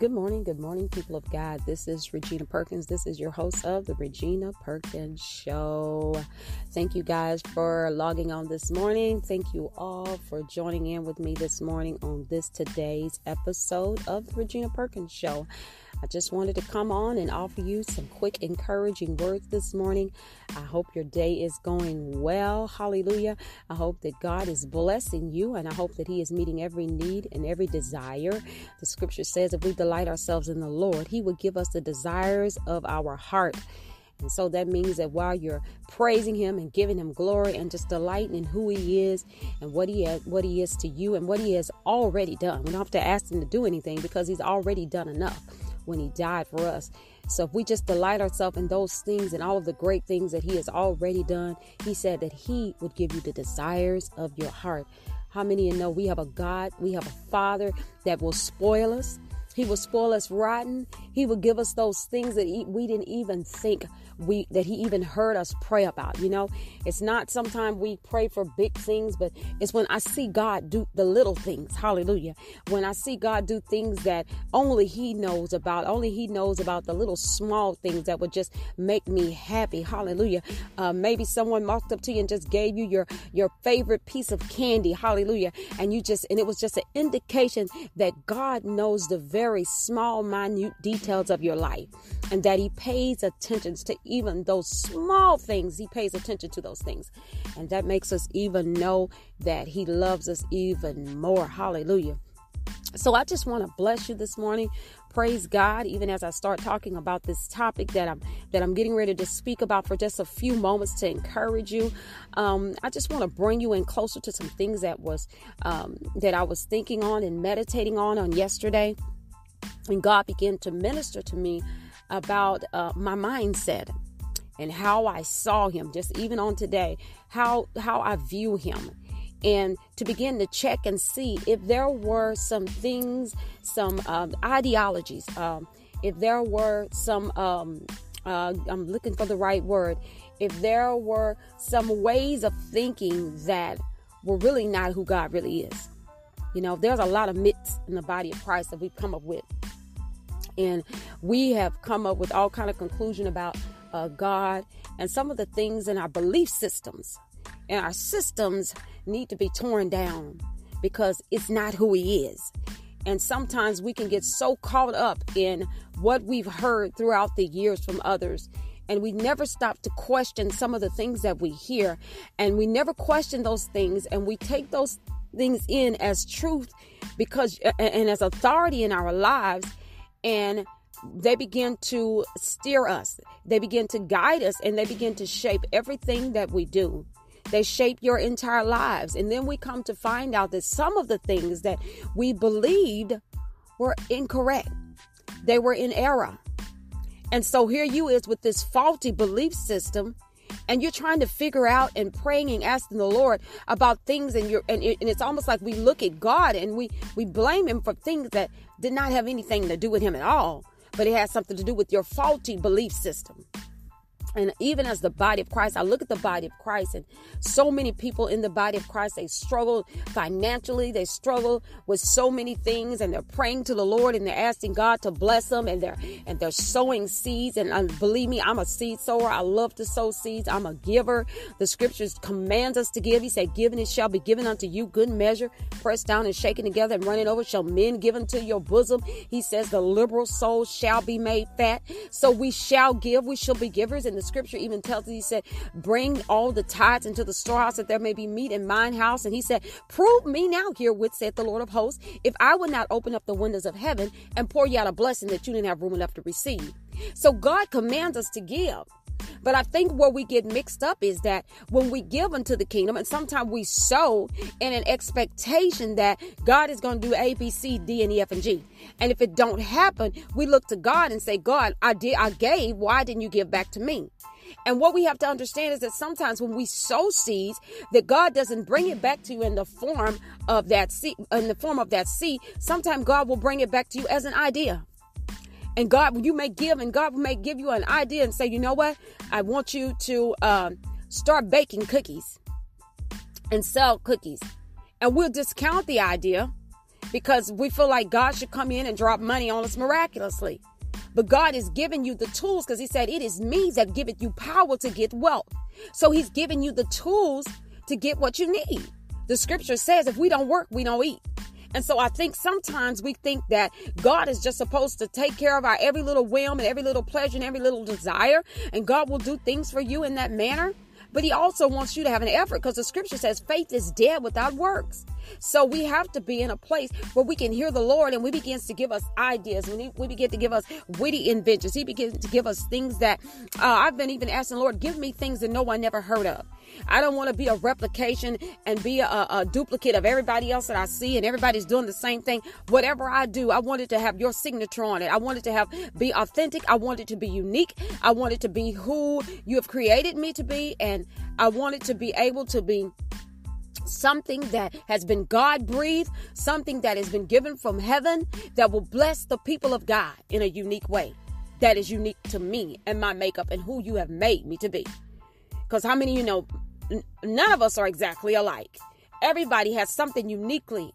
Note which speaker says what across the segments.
Speaker 1: Good morning, good morning, people of God. This is Regina Perkins. This is your host of the Regina Perkins Show. Thank you guys for logging on this morning. Thank you all for joining in with me this morning on this today's episode of the Regina Perkins Show. I just wanted to come on and offer you some quick encouraging words this morning. I hope your day is going well. Hallelujah. I hope that God is blessing you and I hope that He is meeting every need and every desire. The scripture says if we delight ourselves in the Lord, He will give us the desires of our heart. And so that means that while you're praising him and giving him glory and just delighting in who he is and what he has, what he is to you and what he has already done. We don't have to ask him to do anything because he's already done enough when he died for us. So if we just delight ourselves in those things and all of the great things that he has already done, he said that he would give you the desires of your heart. How many of you know we have a God, we have a Father that will spoil us? He will spoil us rotten. He will give us those things that we didn't even think we that he even heard us pray about you know? It's not sometimes we pray for big things but it's when i see god do the little things. Hallelujah. When i see god do things that only he knows about only he knows about the little small things that would just make me happy. Hallelujah. Uh, maybe someone walked up to you and just gave you your your favorite piece of candy. Hallelujah. And you just and it was just an indication that god knows the very small minute details of your life and that he pays attention to even those small things, He pays attention to those things. And that makes us even know that He loves us even more. Hallelujah. So I just want to bless you this morning. Praise God, even as I start talking about this topic that I'm that I'm getting ready to speak about for just a few moments to encourage you. Um, I just want to bring you in closer to some things that was um, that I was thinking on and meditating on on yesterday, and God began to minister to me about uh, my mindset and how I saw him just even on today how how I view him. And to begin to check and see if there were some things some um, ideologies um, if there were some um, uh, I'm looking for the right word if there were some ways of thinking that were really not who God really is. You know there's a lot of myths in the body of Christ that we've come up with and we have come up with all kind of conclusion about uh, God and some of the things in our belief systems. And our systems need to be torn down because it's not who he is. And sometimes we can get so caught up in what we've heard throughout the years from others. And we never stop to question some of the things that we hear. And we never question those things. And we take those things in as truth because and as authority in our lives and they begin to steer us, they begin to guide us, and they begin to shape everything that we do. They shape your entire lives. And then we come to find out that some of the things that we believed were incorrect, they were in error. And so here you is with this faulty belief system and you're trying to figure out and praying and asking the Lord about things and you're and, it, and it's almost like we look at God and we we blame him for things that did not have anything to do with him at all but it has something to do with your faulty belief system. And even as the body of Christ, I look at the body of Christ, and so many people in the body of Christ, they struggle financially, they struggle with so many things, and they're praying to the Lord and they're asking God to bless them, and they're and they're sowing seeds. And believe me, I'm a seed sower. I love to sow seeds. I'm a giver. The scriptures commands us to give. He said, "Given it shall be given unto you, good measure, pressed down and shaken together and running over, shall men give unto your bosom." He says, "The liberal soul shall be made fat." So we shall give. We shall be givers, and the scripture even tells us, he said, bring all the tithes into the storehouse that there may be meat in mine house. And he said, prove me now herewith, saith the Lord of hosts, if I would not open up the windows of heaven and pour you out a blessing that you didn't have room enough to receive. So God commands us to give. But I think where we get mixed up is that when we give unto the kingdom, and sometimes we sow in an expectation that God is going to do A, B, C, D, and E, F, and G. And if it don't happen, we look to God and say, God, I did, I gave. Why didn't you give back to me? And what we have to understand is that sometimes when we sow seeds, that God doesn't bring it back to you in the form of that seed, in the form of that seed. Sometimes God will bring it back to you as an idea. And God, you may give, and God may give you an idea and say, you know what? I want you to um, start baking cookies and sell cookies. And we'll discount the idea because we feel like God should come in and drop money on us miraculously. But God is giving you the tools because He said, It is me that giveth you power to get wealth. So He's giving you the tools to get what you need. The scripture says, If we don't work, we don't eat. And so I think sometimes we think that God is just supposed to take care of our every little whim and every little pleasure and every little desire, and God will do things for you in that manner. But he also wants you to have an effort because the scripture says faith is dead without works. So we have to be in a place where we can hear the Lord and we begins to give us ideas. We, we begin to give us witty inventions. He begins to give us things that uh, I've been even asking Lord, give me things that no one never heard of. I don't want to be a replication and be a, a, duplicate of everybody else that I see and everybody's doing the same thing. Whatever I do, I want it to have your signature on it. I want it to have be authentic. I want it to be unique. I want it to be who you have created me to be. And I want it to be able to be something that has been God breathed, something that has been given from heaven that will bless the people of God in a unique way. That is unique to me and my makeup and who you have made me to be. Because how many you know, none of us are exactly alike. Everybody has something uniquely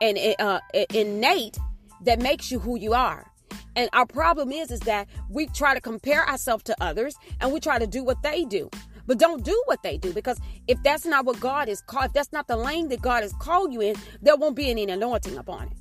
Speaker 1: and uh, innate that makes you who you are. And our problem is, is that we try to compare ourselves to others and we try to do what they do. But don't do what they do because if that's not what God is called, if that's not the lane that God has called you in, there won't be any anointing upon it.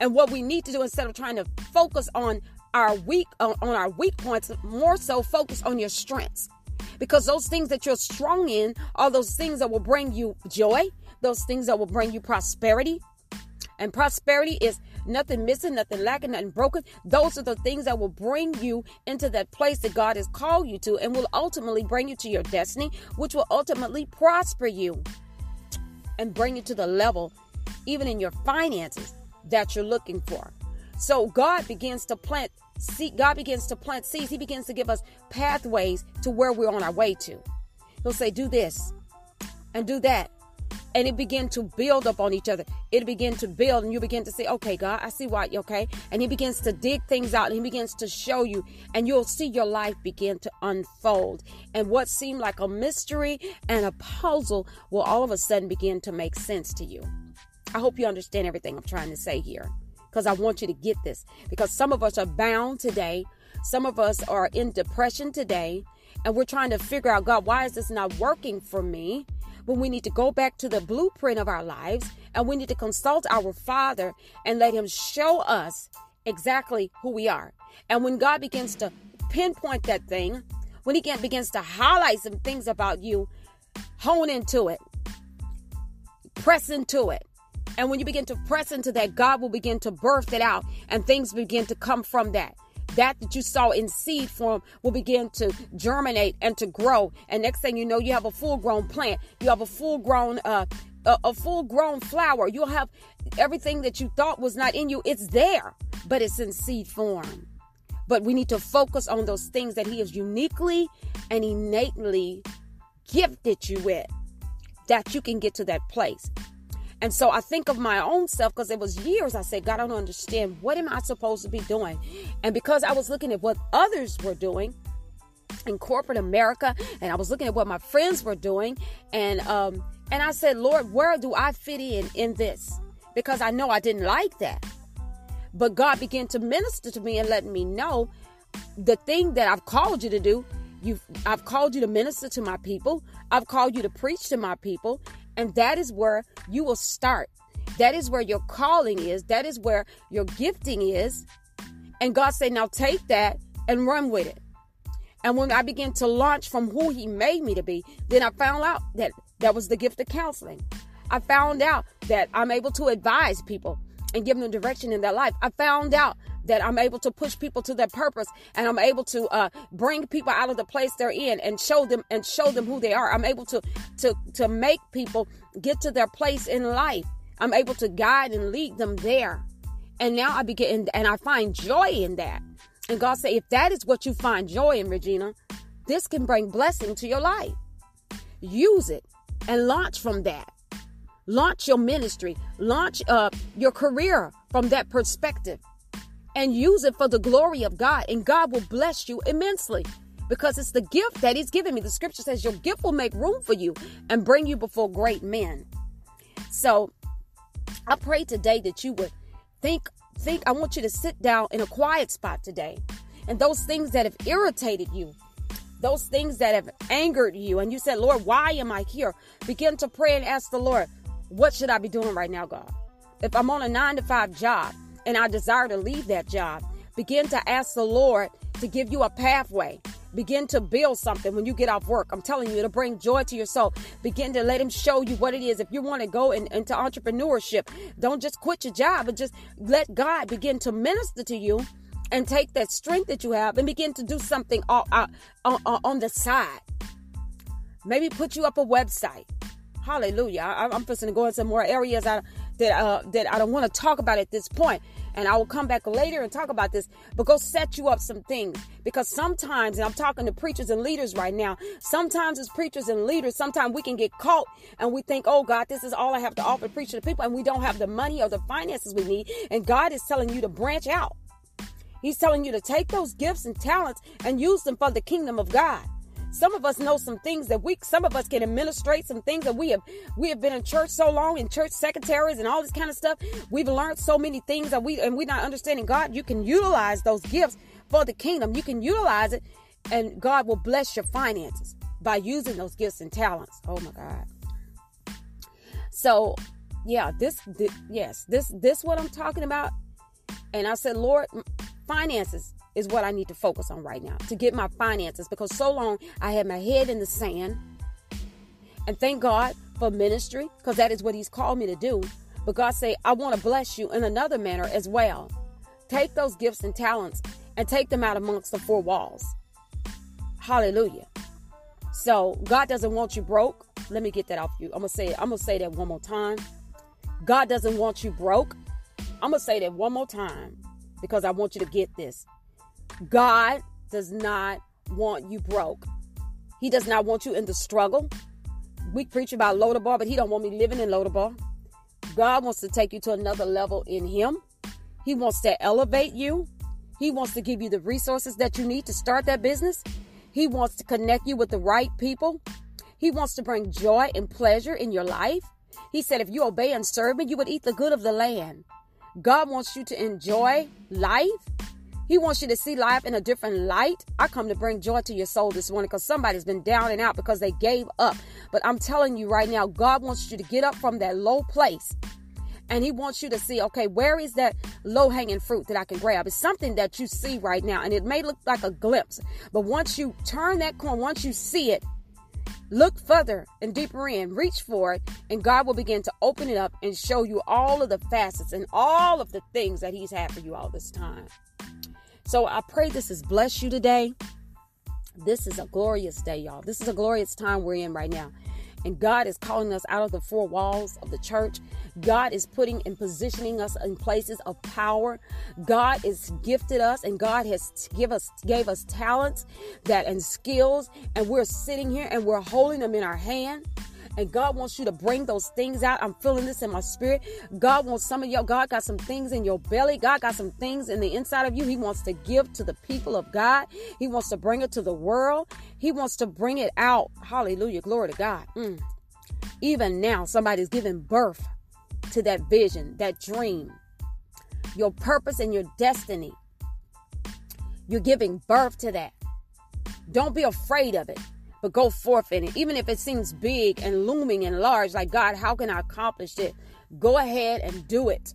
Speaker 1: And what we need to do instead of trying to focus on our weak on, on our weak points, more so focus on your strengths because those things that you're strong in are those things that will bring you joy, those things that will bring you prosperity. And prosperity is nothing missing, nothing lacking, nothing broken. Those are the things that will bring you into that place that God has called you to and will ultimately bring you to your destiny, which will ultimately prosper you and bring you to the level, even in your finances, that you're looking for. So God begins to plant God begins to plant seeds. He begins to give us pathways to where we're on our way to. He'll say, do this and do that. And it begin to build up on each other. It begin to build, and you begin to say, Okay, God, I see why, okay? And he begins to dig things out and he begins to show you, and you'll see your life begin to unfold. And what seemed like a mystery and a puzzle will all of a sudden begin to make sense to you. I hope you understand everything I'm trying to say here because I want you to get this. Because some of us are bound today, some of us are in depression today, and we're trying to figure out, God, why is this not working for me? When we need to go back to the blueprint of our lives and we need to consult our Father and let Him show us exactly who we are. And when God begins to pinpoint that thing, when He begins to highlight some things about you, hone into it, press into it and when you begin to press into that, God will begin to birth it out and things begin to come from that. That that you saw in seed form will begin to germinate and to grow. And next thing you know, you have a full grown plant. You have a full grown, uh, a, a full grown flower. You'll have everything that you thought was not in you. It's there, but it's in seed form. But we need to focus on those things that He has uniquely and innately gifted you with that you can get to that place. And so I think of my own self because it was years I said, God, I don't understand. What am I supposed to be doing? And because I was looking at what others were doing, in corporate America, and I was looking at what my friends were doing, and um, and I said, Lord, where do I fit in in this? Because I know I didn't like that, but God began to minister to me and let me know the thing that I've called you to do. You've, I've called you to minister to my people. I've called you to preach to my people, and that is where you will start. That is where your calling is. That is where your gifting is. And God said, now take that and run with it. And when I began to launch from who He made me to be, then I found out that that was the gift of counseling. I found out that I'm able to advise people. And give them direction in their life. I found out that I'm able to push people to their purpose and I'm able to uh, bring people out of the place they're in and show them and show them who they are. I'm able to to to make people get to their place in life. I'm able to guide and lead them there. And now I begin and I find joy in that. And God say, if that is what you find joy in, Regina, this can bring blessing to your life. Use it and launch from that. Launch your ministry, launch uh, your career from that perspective, and use it for the glory of God. And God will bless you immensely because it's the gift that He's given me. The scripture says your gift will make room for you and bring you before great men. So I pray today that you would think, think, I want you to sit down in a quiet spot today. And those things that have irritated you, those things that have angered you, and you said, Lord, why am I here? Begin to pray and ask the Lord, what should I be doing right now, God? If I'm on a nine to five job and I desire to leave that job, begin to ask the Lord to give you a pathway. Begin to build something when you get off work. I'm telling you, it'll bring joy to your soul. Begin to let Him show you what it is. If you want to go in, into entrepreneurship, don't just quit your job, but just let God begin to minister to you and take that strength that you have and begin to do something on, on, on the side. Maybe put you up a website. Hallelujah. I, am supposed to go into more areas I, that uh, that I don't want to talk about at this point, and I will come back later and talk about this. But go set you up some things because sometimes, and I'm talking to preachers and leaders right now. Sometimes as preachers and leaders, sometimes we can get caught and we think, "Oh God, this is all I have to offer preach to the people," and we don't have the money or the finances we need. And God is telling you to branch out. He's telling you to take those gifts and talents and use them for the kingdom of God. Some of us know some things that we some of us can administrate some things that we have we have been in church so long in church secretaries and all this kind of stuff. We've learned so many things that we and we're not understanding God. You can utilize those gifts for the kingdom. You can utilize it and God will bless your finances by using those gifts and talents. Oh my God. So, yeah, this, this yes, this this what I'm talking about. And I said, Lord, finances is what I need to focus on right now to get my finances because so long I had my head in the sand. And thank God for ministry because that is what He's called me to do. But God say, I want to bless you in another manner as well. Take those gifts and talents and take them out amongst the four walls. Hallelujah. So God doesn't want you broke. Let me get that off you. I'm gonna say it. I'm gonna say that one more time. God doesn't want you broke. I'm gonna say that one more time because I want you to get this. God does not want you broke. He does not want you in the struggle. We preach about Lodabar, but he don't want me living in Lodabar. God wants to take you to another level in him. He wants to elevate you. He wants to give you the resources that you need to start that business. He wants to connect you with the right people. He wants to bring joy and pleasure in your life. He said, if you obey and serve me, you would eat the good of the land. God wants you to enjoy life. He wants you to see life in a different light. I come to bring joy to your soul this morning because somebody's been down and out because they gave up. But I'm telling you right now, God wants you to get up from that low place. And he wants you to see, okay, where is that low hanging fruit that I can grab? It's something that you see right now, and it may look like a glimpse, but once you turn that corner, once you see it, look further and deeper in, reach for it, and God will begin to open it up and show you all of the facets and all of the things that He's had for you all this time. So I pray this has blessed you today. This is a glorious day, y'all. This is a glorious time we're in right now. And God is calling us out of the four walls of the church. God is putting and positioning us in places of power. God has gifted us and God has give us gave us talents that and skills and we're sitting here and we're holding them in our hand and God wants you to bring those things out. I'm feeling this in my spirit. God wants some of y'all, God got some things in your belly. God got some things in the inside of you. He wants to give to the people of God. He wants to bring it to the world. He wants to bring it out. Hallelujah. Glory to God. Mm. Even now, somebody's giving birth to that vision, that dream, your purpose and your destiny. You're giving birth to that. Don't be afraid of it but go forth in it. Even if it seems big and looming and large, like God, how can I accomplish it? Go ahead and do it.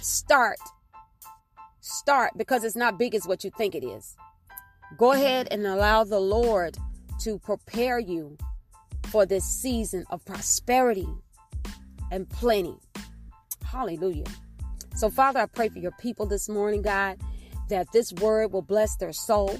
Speaker 1: Start. Start because it's not big as what you think it is. Go ahead and allow the Lord to prepare you for this season of prosperity and plenty. Hallelujah. So, Father, I pray for your people this morning, God, that this word will bless their soul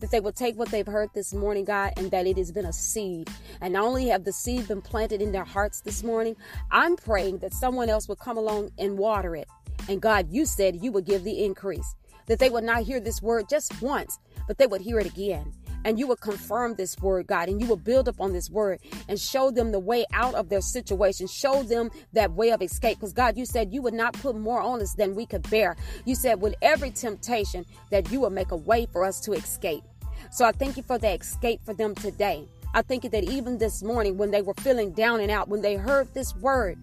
Speaker 1: that they will take what they've heard this morning, God, and that it has been a seed. And not only have the seed been planted in their hearts this morning, I'm praying that someone else will come along and water it. And God, you said you would give the increase, that they would not hear this word just once, but they would hear it again and you will confirm this word, God, and you will build up on this word and show them the way out of their situation. Show them that way of escape. Because, God, you said you would not put more on us than we could bear. You said with every temptation that you will make a way for us to escape. So I thank you for the escape for them today. I thank you that even this morning, when they were feeling down and out, when they heard this word,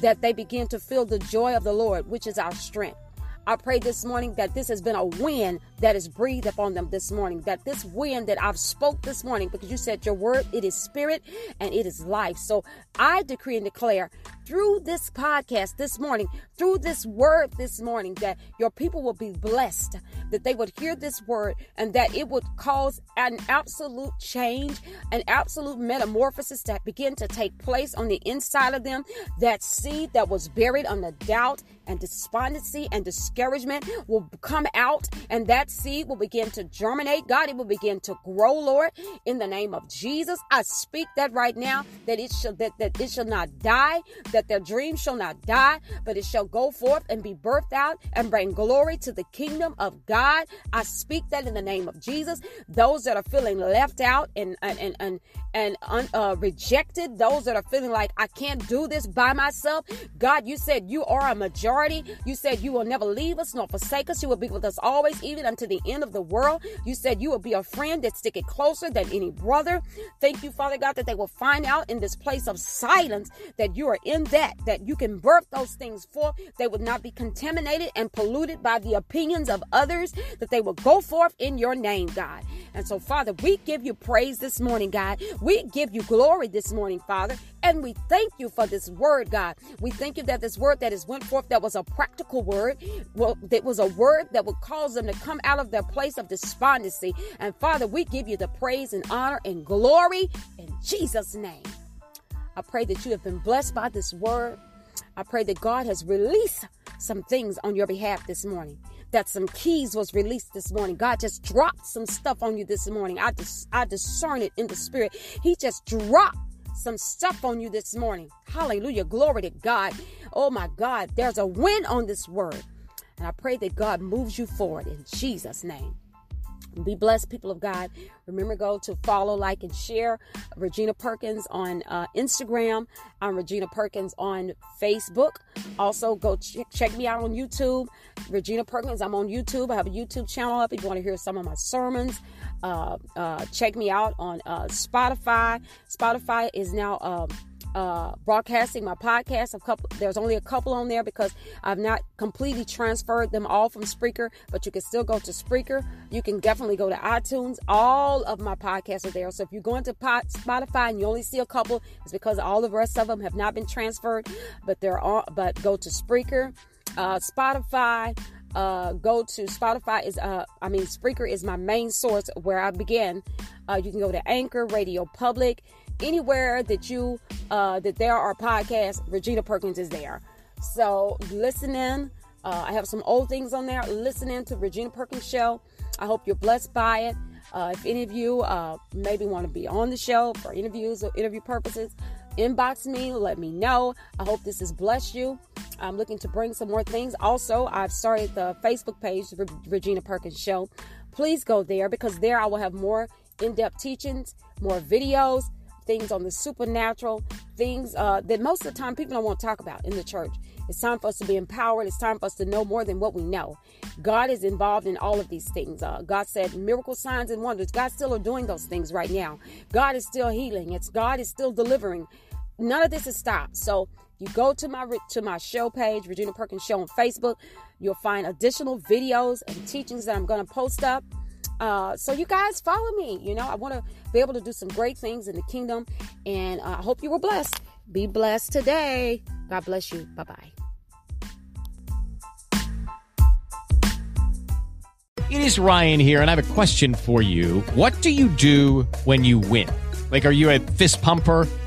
Speaker 1: that they begin to feel the joy of the Lord, which is our strength. I pray this morning that this has been a wind that is breathed upon them this morning. That this wind that I've spoke this morning, because you said your word, it is spirit and it is life. So I decree and declare through this podcast this morning, through this word this morning, that your people will be blessed, that they would hear this word and that it would cause an absolute change, an absolute metamorphosis that begin to take place on the inside of them. That seed that was buried under doubt and despondency and discouragement will come out and that seed will begin to germinate. God, it will begin to grow, Lord, in the name of Jesus. I speak that right now that it shall that, that it shall not die, that their dream shall not die, but it shall go forth and be birthed out and bring glory to the kingdom of God. I speak that in the name of Jesus. Those that are feeling left out and and and and uh, rejected, those that are feeling like I can't do this by myself, God, you said you are a majority you said you will never leave us nor forsake us. You will be with us always, even unto the end of the world. You said you will be a friend that stick it closer than any brother. Thank you, Father God, that they will find out in this place of silence that you are in that, that you can birth those things forth. They would not be contaminated and polluted by the opinions of others, that they will go forth in your name, God. And so, Father, we give you praise this morning, God. We give you glory this morning, Father. And we thank you for this word, God. We thank you that this word that has went forth that was a practical word, well, that was a word that would cause them to come out of their place of despondency. And Father, we give you the praise and honor and glory in Jesus' name. I pray that you have been blessed by this word. I pray that God has released some things on your behalf this morning. That some keys was released this morning. God just dropped some stuff on you this morning. I just I discern it in the spirit. He just dropped some stuff on you this morning. Hallelujah. Glory to God. Oh my God. There's a win on this word. And I pray that God moves you forward in Jesus' name. Be blessed, people of God. Remember, go to follow, like, and share Regina Perkins on uh, Instagram. I'm Regina Perkins on Facebook. Also, go ch- check me out on YouTube. Regina Perkins, I'm on YouTube. I have a YouTube channel up if you want to hear some of my sermons. Uh, uh, check me out on uh, Spotify. Spotify is now um, uh, broadcasting my podcast. A couple, there's only a couple on there because I've not completely transferred them all from Spreaker, but you can still go to Spreaker. You can definitely go to iTunes. All of my podcasts are there. So if you go into Spotify and you only see a couple, it's because all the rest of them have not been transferred. But they're all. But go to Spreaker, uh, Spotify uh, go to Spotify is uh, I mean Spreaker is my main source where I began. Uh, you can go to Anchor, Radio Public, anywhere that you uh, that there are podcasts. Regina Perkins is there. So listening, uh, I have some old things on there. Listening to Regina Perkins show. I hope you're blessed by it. Uh, if any of you uh, maybe want to be on the show for interviews or interview purposes, inbox me, let me know. I hope this has blessed you. I'm looking to bring some more things. Also, I've started the Facebook page, Regina Perkins Show. Please go there because there I will have more in depth teachings, more videos, things on the supernatural, things uh, that most of the time people don't want to talk about in the church. It's time for us to be empowered. It's time for us to know more than what we know. God is involved in all of these things. Uh, God said miracle signs and wonders. God still are doing those things right now. God is still healing. It's God is still delivering. None of this has stopped. So you go to my to my show page, Regina Perkins Show on Facebook. You'll find additional videos and teachings that I'm going to post up. Uh, so you guys follow me. You know, I want to be able to do some great things in the kingdom, and uh, I hope you were blessed. Be blessed today. God bless you. Bye bye.
Speaker 2: It is Ryan here, and I have a question for you. What do you do when you win? Like, are you a fist pumper?